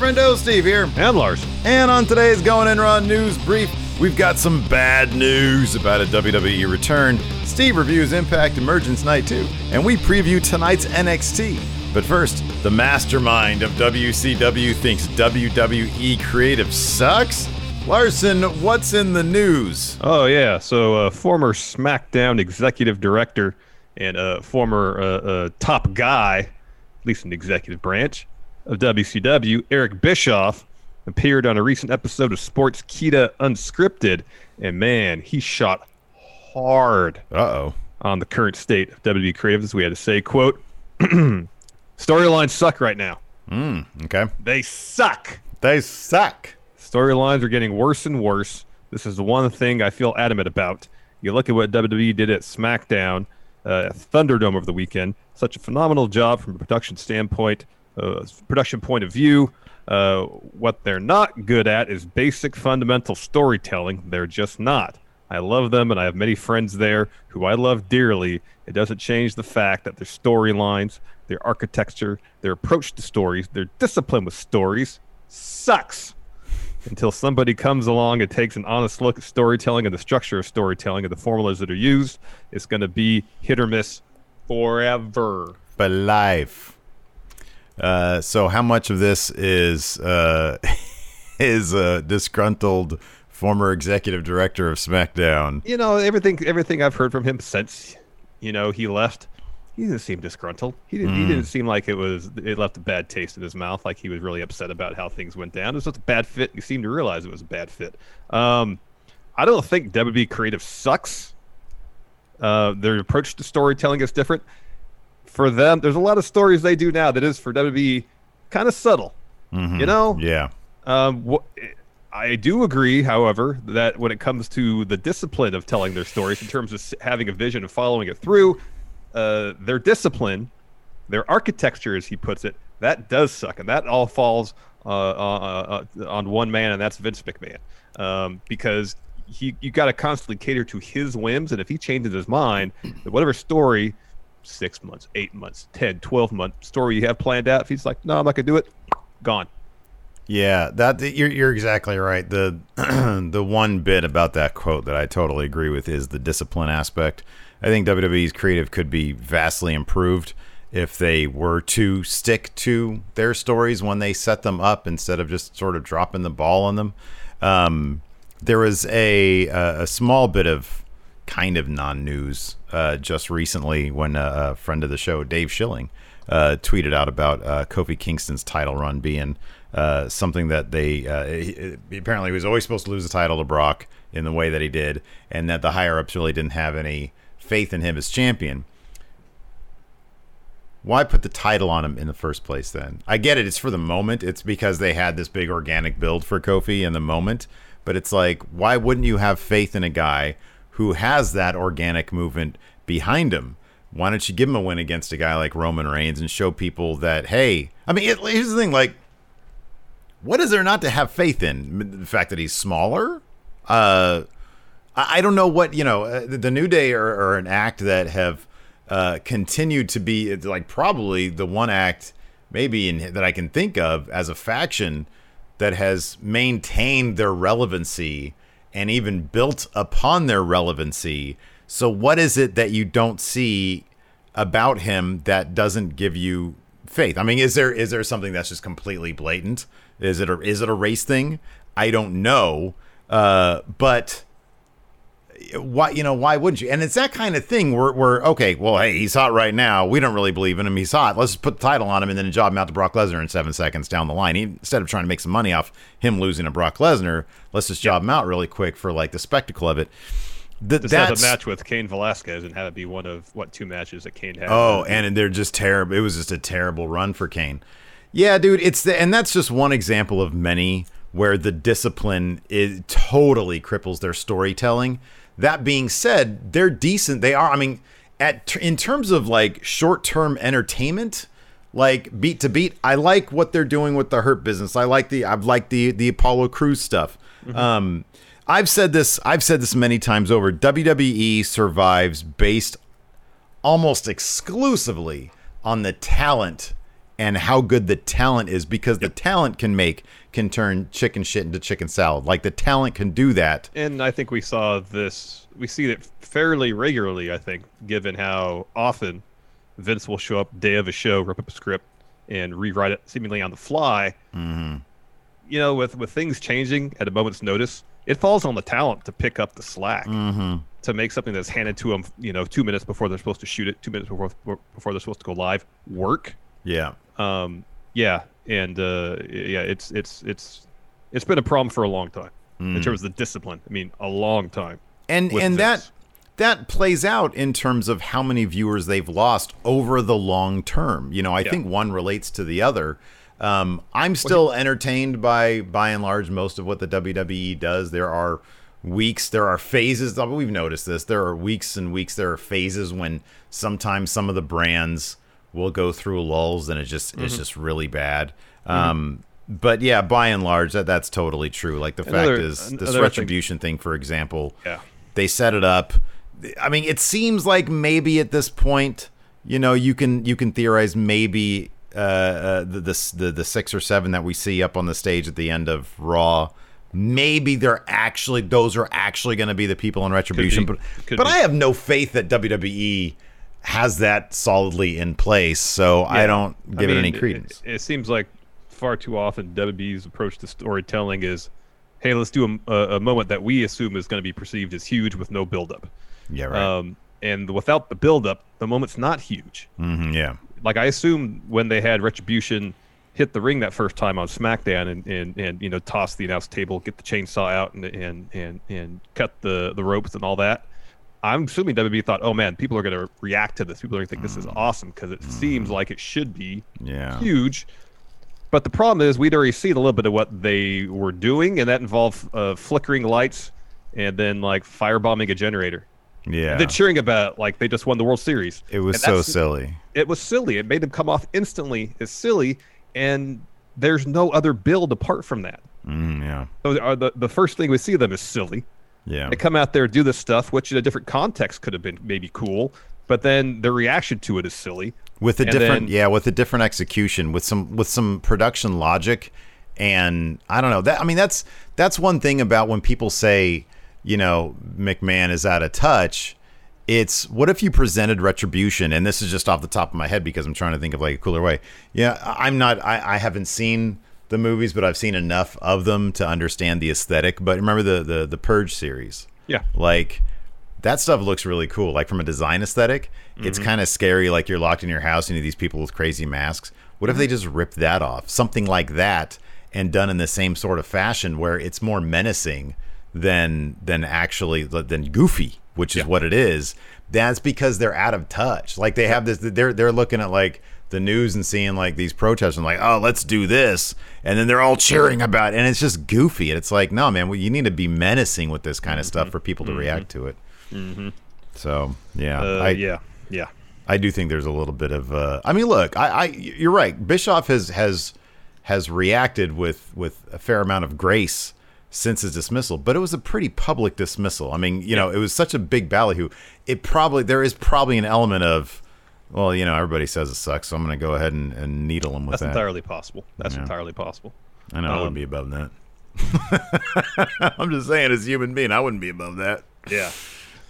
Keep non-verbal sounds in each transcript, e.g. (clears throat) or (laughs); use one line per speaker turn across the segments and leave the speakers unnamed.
Friendo, Steve here.
And Lars.
And on today's Going In Raw news brief, we've got some bad news about a WWE return. Steve reviews Impact Emergence Night 2, and we preview tonight's NXT. But first, the mastermind of WCW thinks WWE creative sucks? Larson, what's in the news?
Oh, yeah. So, uh, former SmackDown executive director and uh, former uh, uh, top guy, at least in the executive branch, of WCW, Eric Bischoff, appeared on a recent episode of Sportskeeda Unscripted, and man, he shot hard
Uh-oh.
on the current state of WWE creative, as we had to say, quote, (clears throat) storylines suck right now.
Mm, okay.
They suck.
They suck.
Storylines are getting worse and worse. This is the one thing I feel adamant about. You look at what WWE did at SmackDown, uh, Thunderdome over the weekend. Such a phenomenal job from a production standpoint, uh, production point of view. Uh, what they're not good at is basic fundamental storytelling. They're just not. I love them, and I have many friends there who I love dearly. It doesn't change the fact that their storylines, their architecture, their approach to stories, their discipline with stories sucks until somebody comes along and takes an honest look at storytelling and the structure of storytelling and the formulas that are used. It's going to be hit or miss forever.
For life. Uh, so how much of this is uh, (laughs) is a disgruntled former executive director of SmackDown?
You know, everything everything I've heard from him since you know he left, he didn't seem disgruntled. He didn't, he didn't seem like it was it left a bad taste in his mouth, like he was really upset about how things went down. It was just a bad fit. He seemed to realize it was a bad fit. Um, I don't think WB Creative sucks. Uh, their approach to storytelling is different. For them, there's a lot of stories they do now that is for WB kind of subtle. You know,
Yeah.
um, wh- I do agree, however, that when it comes to the discipline of telling their stories, in terms of having a vision and following it through, uh, their discipline, their architecture, as he puts it, that does suck, and that all falls uh, uh, uh, on one man, and that's Vince McMahon, um, because he you got to constantly cater to his whims, and if he changes his mind, whatever story, six months, eight months, 10, 12 month story you have planned out, if he's like, no, I'm not gonna do it, gone.
Yeah, that you're you're exactly right. The (clears throat) the one bit about that quote that I totally agree with is the discipline aspect. I think WWE's creative could be vastly improved if they were to stick to their stories when they set them up instead of just sort of dropping the ball on them. Um, there was a, a small bit of kind of non-news uh, just recently when a, a friend of the show, Dave Schilling, uh, tweeted out about uh, Kofi Kingston's title run being uh, something that they uh, he, he apparently was always supposed to lose the title to Brock in the way that he did, and that the higher ups really didn't have any faith in him as champion. Why put the title on him in the first place then? I get it, it's for the moment. It's because they had this big organic build for Kofi in the moment. but it's like, why wouldn't you have faith in a guy who has that organic movement behind him? Why don't you give him a win against a guy like Roman Reigns and show people that, hey, I mean, it, here's the thing, like, what is there not to have faith in? The fact that he's smaller? Uh, I don't know what, you know, uh, the New Day are, are an act that have uh, continued to be like probably the one act maybe in, that I can think of as a faction that has maintained their relevancy and even built upon their relevancy. So, what is it that you don't see about him that doesn't give you faith? I mean, is there is there something that's just completely blatant? Is it a, is it a race thing? I don't know, uh, but why you know why wouldn't you and it's that kind of thing where, where okay well hey he's hot right now we don't really believe in him he's hot let's put the title on him and then job him out to Brock Lesnar in seven seconds down the line he, instead of trying to make some money off him losing to Brock Lesnar let's just job him out really quick for like the spectacle of it
the, just have a match with Cain Velasquez and have it be one of what two matches that Cain had.
Oh, and they're just terrible. It was just a terrible run for Cain. Yeah, dude, it's the, and that's just one example of many where the discipline is totally cripples their storytelling. That being said, they're decent. They are. I mean, at in terms of like short term entertainment, like beat to beat, I like what they're doing with the Hurt business. I like the I've liked the the Apollo Crews stuff. Mm-hmm. Um, I've said this. I've said this many times over. WWE survives based almost exclusively on the talent and how good the talent is because the talent can make can turn chicken shit into chicken salad. Like the talent can do that.
And I think we saw this we see it fairly regularly, I think, given how often Vince will show up day of a show, rip up a script and rewrite it seemingly on the fly.
Mm-hmm.
You know, with with things changing at a moment's notice, it falls on the talent to pick up the slack.
Mm-hmm.
To make something that's handed to them, you know, two minutes before they're supposed to shoot it, two minutes before before they're supposed to go live, work.
Yeah.
Um, yeah, and uh, yeah, it's it's it's it's been a problem for a long time mm. in terms of the discipline. I mean, a long time.
And and that that plays out in terms of how many viewers they've lost over the long term. You know, I yeah. think one relates to the other. Um, I'm still entertained by by and large most of what the WWE does. There are weeks, there are phases. We've noticed this. There are weeks and weeks. There are phases when sometimes some of the brands will go through lulls and it just mm-hmm. it's just really bad. Mm-hmm. Um, but yeah, by and large, that that's totally true. Like the another, fact is, this retribution thing. thing, for example,
yeah,
they set it up. I mean, it seems like maybe at this point, you know, you can you can theorize maybe uh, uh, the, the the the six or seven that we see up on the stage at the end of Raw. Maybe they're actually those are actually going to be the people in Retribution, but but. I have no faith that WWE has that solidly in place, so yeah. I don't give I mean, it any credence.
It, it, seems like far too often WWE's approach to storytelling is, "Hey, let's do a, a moment that we assume is going to be perceived as huge with no buildup."
Yeah, right.
Um, and without the buildup, the moment's not huge.
Mm-hmm, yeah.
Like I assume when they had Retribution hit the ring that first time on SmackDown and, and, and you know toss the announce table, get the chainsaw out and and and and cut the the ropes and all that. I'm assuming WWE thought, oh man, people are going to react to this. People are going to think this is mm. awesome because it mm. seems like it should be
yeah.
huge. But the problem is, we'd already seen a little bit of what they were doing, and that involved uh, flickering lights and then like firebombing a generator.
Yeah.
Then cheering about like they just won the World Series.
It was so silly.
It was silly. It made them come off instantly as silly, and there's no other build apart from that.
Mm, yeah.
So uh, the the first thing we see them is silly.
Yeah.
They come out there, do this stuff, which in a different context could have been maybe cool, but then their reaction to it is silly.
With a and different, then, yeah, with a different execution, with some with some production logic, and I don't know that. I mean, that's that's one thing about when people say, you know, McMahon is out of touch. It's what if you presented retribution, and this is just off the top of my head because I'm trying to think of like a cooler way. Yeah, I'm not. I, I haven't seen the movies, but I've seen enough of them to understand the aesthetic. But remember the the the Purge series?
Yeah.
Like that stuff looks really cool. Like from a design esthetic mm-hmm. it's kind of scary. Like you're locked in your house and you these people with crazy masks. What mm-hmm. if they just ripped that off? Something like that and done in the same sort of fashion where it's more menacing than than actually than goofy, which is yeah. what it is. That's because they're out of touch. Like they have this they're they're looking at like the news and seeing like these protests and like, oh, let's do this, and then they're all cheering about, it. and it's just goofy. And it's like, no, man, well, you need to be menacing with this kind of stuff for people to react to it. So yeah,
Uh,
I,
yeah, yeah.
I do think there's a little bit of. Uh, I mean, look, I, I you're right. Bischoff has has has reacted with with a fair amount of grace since his dismissal, but it was a pretty public dismissal. I mean, you know, it was such a big ballyhoo. It probably there is probably an element of, well, you know, everybody says it sucks, so I'm going to go ahead and, and needle them with that.
That's
that.
entirely possible. That's
Yeah.
entirely possible.
I know I wouldn't
um,
be above that. (laughs) I'm just saying, as a human being, I wouldn't be above that.
Yeah.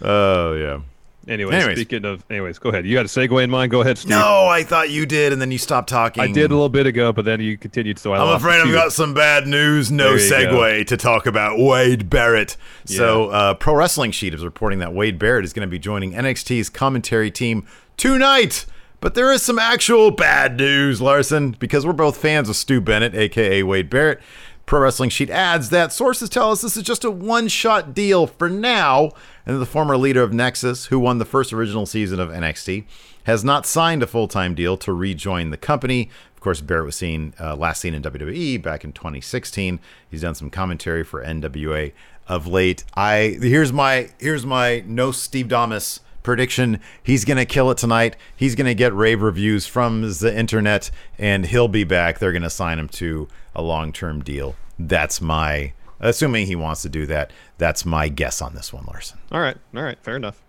Oh yeah.
Anyways,
Anyways.
speaking of, anyways, go ahead. You got a segue in mind? Go ahead, Steve.
No, I thought you did, and then you stopped talking.
I did a little bit ago, but then you continued, so I
I'm afraid I've got some bad news. No segue to talk about Wade Barrett. So, uh, Pro Wrestling Sheet is reporting that Wade Barrett is going to be joining NXT's commentary team tonight. But there is some actual bad news, Larson, because we're both fans of Stu Bennett, aka Wade Barrett. Pro Wrestling Sheet adds that sources tell us this is just a one shot deal for now, and the former leader of Nexus, who won the first original season of NXT, has not signed a full time deal to rejoin the company. Of course, Barrett was seen uh, last seen in WWE back in 2016. He's done some commentary for NWA of late. I here's my here's my no Steve Damas prediction. He's gonna kill it tonight. He's gonna get rave reviews from the internet, and he'll be back. They're gonna sign him to a long term deal. That's my assuming he wants to do that. That's my guess on this one, Larson.
All right, all right, fair enough.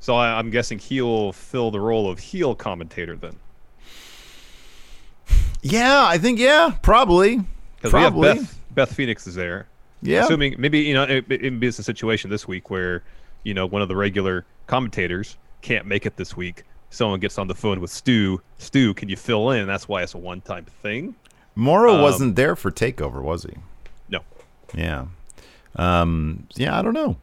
So I, I'm guessing he'll fill the role of heel commentator then,
Yeah, I think yeah, probably.
because we have
Probably.
Beth. Beth Phoenix is there.
Yeah.
Assuming maybe you know it, it, it's a situation this week where you know one of the regular commentators can't make it this week. Someone gets on the phone with Stu. Stu, can you fill in? That's why it's a one-time thing.
Morrow
Um,
wasn't there for Takeover, was he?
No.
Yeah. Um, yeah, I don't know.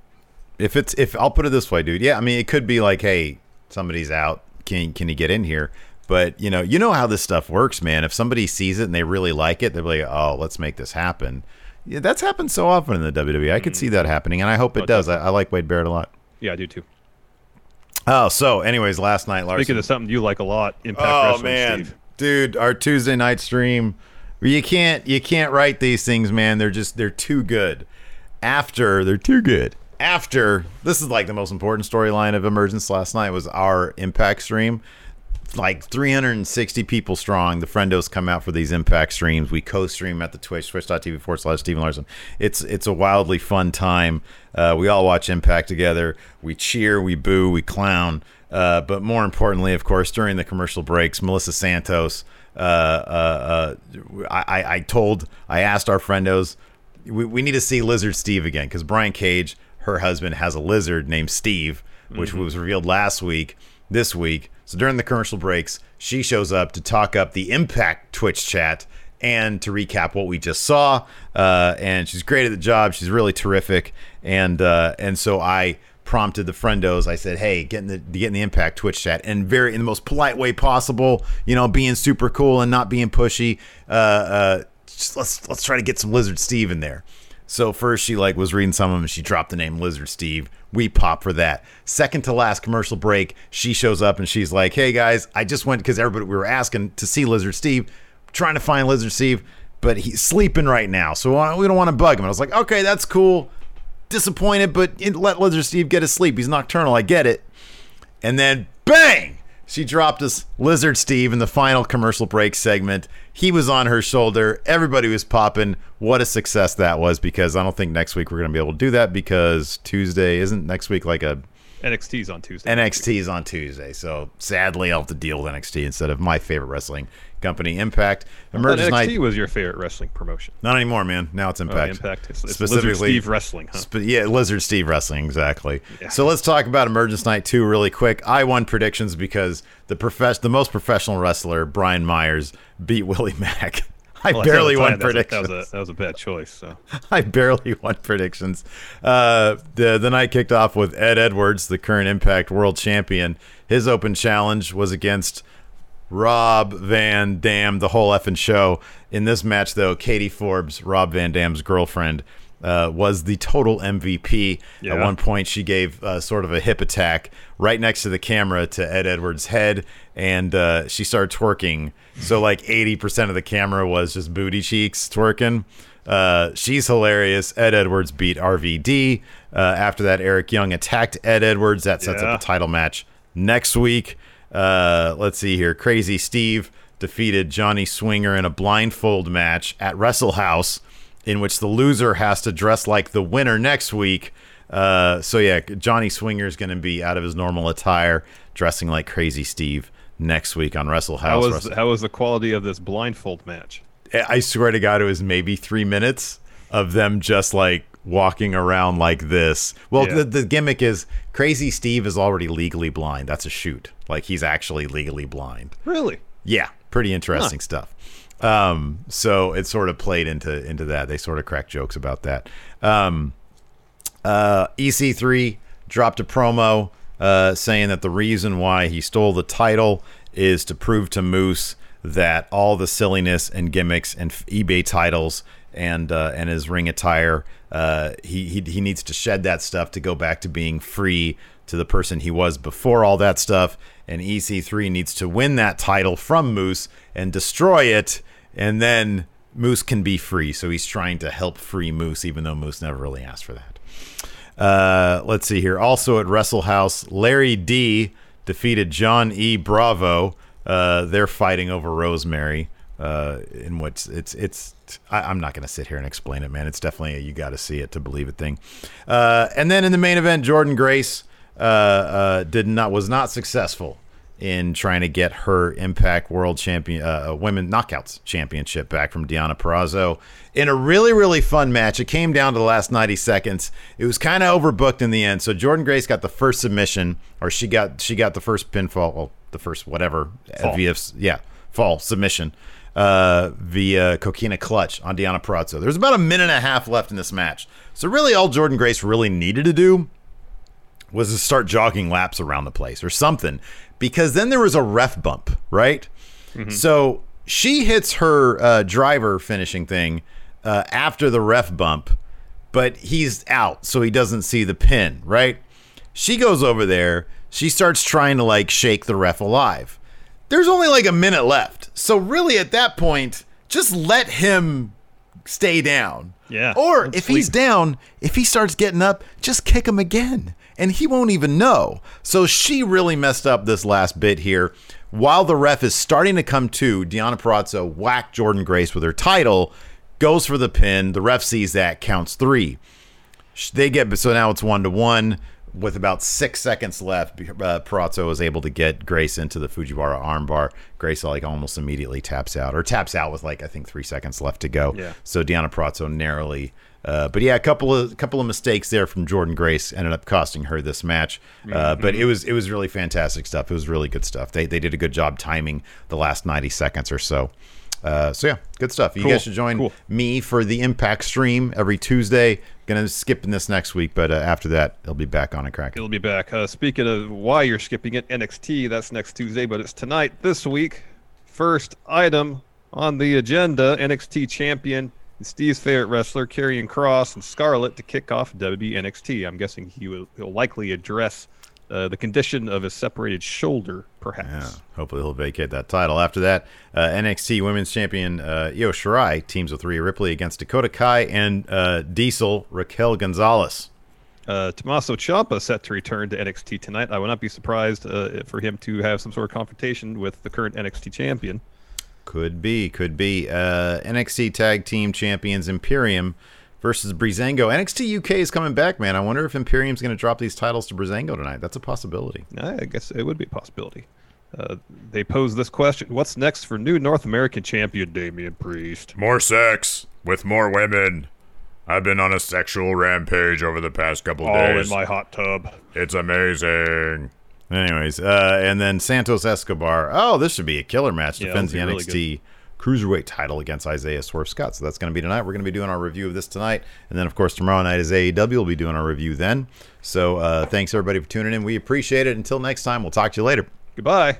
If it's if I'll put it this way, dude. Yeah, I mean it could be like, hey, somebody's out. Can can you get in here? But you know, you know how this stuff works, man. If somebody sees it and they really like it, they're like, oh, let's make this happen. Yeah, that's happened so often in the WWE. I could see mm. that happening, and I hope it
Oh,
does. I, I like Wade Barrett a lot.
Yeah, I do too.
Oh, so anyways, last night, Larson.
Speaking of something you like a lot, Impact Wrestling.
Oh
Wrestling,
man,
Steve.
dude, our Tuesday night stream. You can't you can't write these things, man. They're just they're too good. After they're too good. After this is like the most important storyline of Emergence last night was our Impact stream. Like 360 people strong. The friendos come out for these Impact streams. We co-stream at the Twitch, twitch.tv forward slash Stephen Larson. It's it's a wildly fun time. Uh, we all watch Impact together. We cheer, we boo, we clown. Uh, but more importantly, of course, during the commercial breaks, Melissa Santos, uh, uh, uh, I, I- told, I asked our friendos, we, we need to see Lizard Steve again because Brian Cage, her husband, has a lizard named Steve, which was revealed last week, this week. So during the commercial breaks, she shows up to talk up the Impact Twitch chat and to recap what we just saw. Uh, and she's great at the job. She's really terrific. And uh, and so I prompted the friendos. I said, "Hey, get in the get in the Impact Twitch chat, and very in the most polite way possible. You know, being super cool and not being pushy. Uh, uh, let's let's try to get some Lizard Steve in there." So first she like was reading some of them and she dropped the name Lizard Steve. We pop for that. Second to last commercial break, she shows up and she's like, "Hey guys, I just went because everybody we were asking to see Lizard Steve, trying to find Lizard Steve, but he's sleeping right now, so we don't want to bug him." And I was like, "Okay, that's cool." Disappointed, but let Lizard Steve get his sleep. He's nocturnal. I get it. And then bang! She dropped us Lizard Steve in the final commercial break segment. He was on her shoulder. Everybody was popping. What a success that was because I don't think next week we're going to be able to do that because Tuesday isn't next week like a
NXT's on Tuesday.
NXT is on Tuesday. So sadly, I'll have to deal with NXT instead of my favorite wrestling company, Impact.
But
Emergence
NXT
Night.
was your favorite wrestling promotion.
Not anymore, man. Now it's
Oh,
Impact.
Impact. It's, it's
Specifically-
Lizard Steve Wrestling, huh?
Sp- yeah, Lizard Steve Wrestling, exactly.
Yeah.
So let's talk about Emergence Night 2 really quick. I won predictions because the profess- the most professional wrestler, Brian Myers, beat Willie (laughs) Mack. I
Well,
barely won
that was a-
predictions.
That was, a, that was a bad choice. So (laughs)
I barely won predictions. Uh, the the night kicked off with Ed Edwards, the current Impact World Champion. His open challenge was against Rob Van Dam, the whole effing show. In this match, though, Katie Forbes, Rob Van Dam's girlfriend, uh, was the total MVP.
Yeah.
At one point, she gave uh, sort of a hip attack right next to the camera to Ed Edwards' head, and uh, she started twerking. So, like 80% of the camera was just booty cheeks twerking. Uh, she's hilarious. Ed Edwards beat RVD. Uh, after that, Eric Young attacked Ed Edwards. That sets
Yeah.
up a title match next week. Uh, let's see here. Crazy Steve defeated Johnny Swinger in a blindfold match at Wrestle House, in which the loser has to dress like the winner next week. Uh, so yeah, Johnny Swinger is going to be out of his normal attire, dressing like Crazy Steve next week on Wrestle
How
House.
was
Wrestle-
how was the quality of this blindfold match?
I swear to God, it was maybe three minutes of them just like walking around like this. Well,
Yeah.
the, the gimmick is Crazy Steve is already legally blind. That's a shoot. Like he's actually legally blind.
Really?
Yeah, pretty interesting stuff. Um, so it sort of played into into that. They sort of cracked jokes about that. Um, uh, EC3 dropped a promo uh, saying that the reason why he stole the title is to prove to Moose that all the silliness and gimmicks and eBay titles and uh, and his ring attire, uh, he, he he needs to shed that stuff to go back to being free to the person he was before all that stuff. And EC3 needs to win that title from Moose and destroy it, and then Moose can be free. So he's trying to help free Moose, even though Moose never really asked for that. Uh, let's see here. Also at Wrestle House, Larry D defeated John E. Bravo. Uh, they're fighting over Rosemary. Uh, in which it's it's I, I'm not going to sit here and explain it, man. It's definitely a you got to see it to believe it thing. Uh, and then in the main event, Jordynne Grace uh, uh, did not was not successful in trying to get her Impact World Champion uh, Women Knockouts Championship back from Deonna Purrazzo in a really really fun match. It came down to the last 90 seconds. It was kind of overbooked in the end. So Jordynne Grace got the first submission, or she got she got the first pinfall, well, the first whatever
Fall.
via yeah fall submission uh, via Coquina Clutch on Deonna Purrazzo. There's about a minute and a half left in this match. So really, all Jordynne Grace really needed to do was to start jogging laps around the place or something because then there was a ref bump, right? So she hits her uh, driver finishing thing uh, after the ref bump, but he's out, so he doesn't see the pin, right? She goes over there. She starts trying to like shake the ref alive. There's only like a minute left. So really at that point, just let him stay down.
Yeah,
Or if he's down, if he starts getting up, just kick him again. And he won't even know. So she really messed up this last bit here. While the ref is starting to come to, Deonna Purrazzo whacked Jordynne Grace with her title, goes for the pin. The ref sees that, counts three. They get so now it's one to one with about six seconds left. Uh, Purrazzo was able to get Grace into the Fujiwara armbar. Grace like almost immediately taps out, or taps out with like I think three seconds left to go.
Yeah.
So Deonna Purrazzo narrowly. Uh, but yeah, a couple of couple of mistakes there from Jordynne Grace ended up costing her this match. Uh, but it was it was really fantastic stuff. It was really good stuff. They they did a good job timing the last ninety seconds or so. Uh, so yeah, good stuff. You
Cool.
guys should join
Cool.
me for the Impact stream every Tuesday. Gonna skip in this next week, but uh, after that, it'll be back on a crack.
It'll be back. Uh, speaking of why you're skipping it, NXT, that's next Tuesday, but it's tonight, this week. First item on the agenda NXT champion, Steve's favorite wrestler, Karrion Kross, and Scarlett to kick off WWE NXT. I'm guessing he will he'll likely address uh, the condition of his separated shoulder, perhaps.
Yeah, hopefully he'll vacate that title. After that, uh, NXT Women's Champion uh, Io Shirai teams with Rhea Ripley against Dakota Kai and uh, Diesel Raquel Gonzalez.
Uh, Tommaso Ciampa set to return to NXT tonight. I would not be surprised uh, for him to have some sort of confrontation with the current NXT champion.
Could be, could be. Uh, NXT Tag Team Champions Imperium versus Breezango. NXT UK is coming back, man. I wonder if Imperium's going to drop these titles to Breezango tonight. That's a possibility.
I guess it would be a possibility. Uh, they pose this question: What's next for new North American champion Damian Priest?
More sex with more women. I've been on a sexual rampage over the past couple
All
days.
in my hot tub.
it's amazing.
Anyways, uh, and then Santos Escobar. Oh, this should be a killer match.
Yeah,
Defends the
it'll be
NXT Cruiserweight title against Isaiah Swerve Scott. So that's going to be tonight. We're going to be doing our review of this tonight. And then, of course, tomorrow night is AEW. We'll be doing our review then. So uh, thanks, everybody, for tuning in. We appreciate it. Until next time, we'll talk to you later.
Goodbye.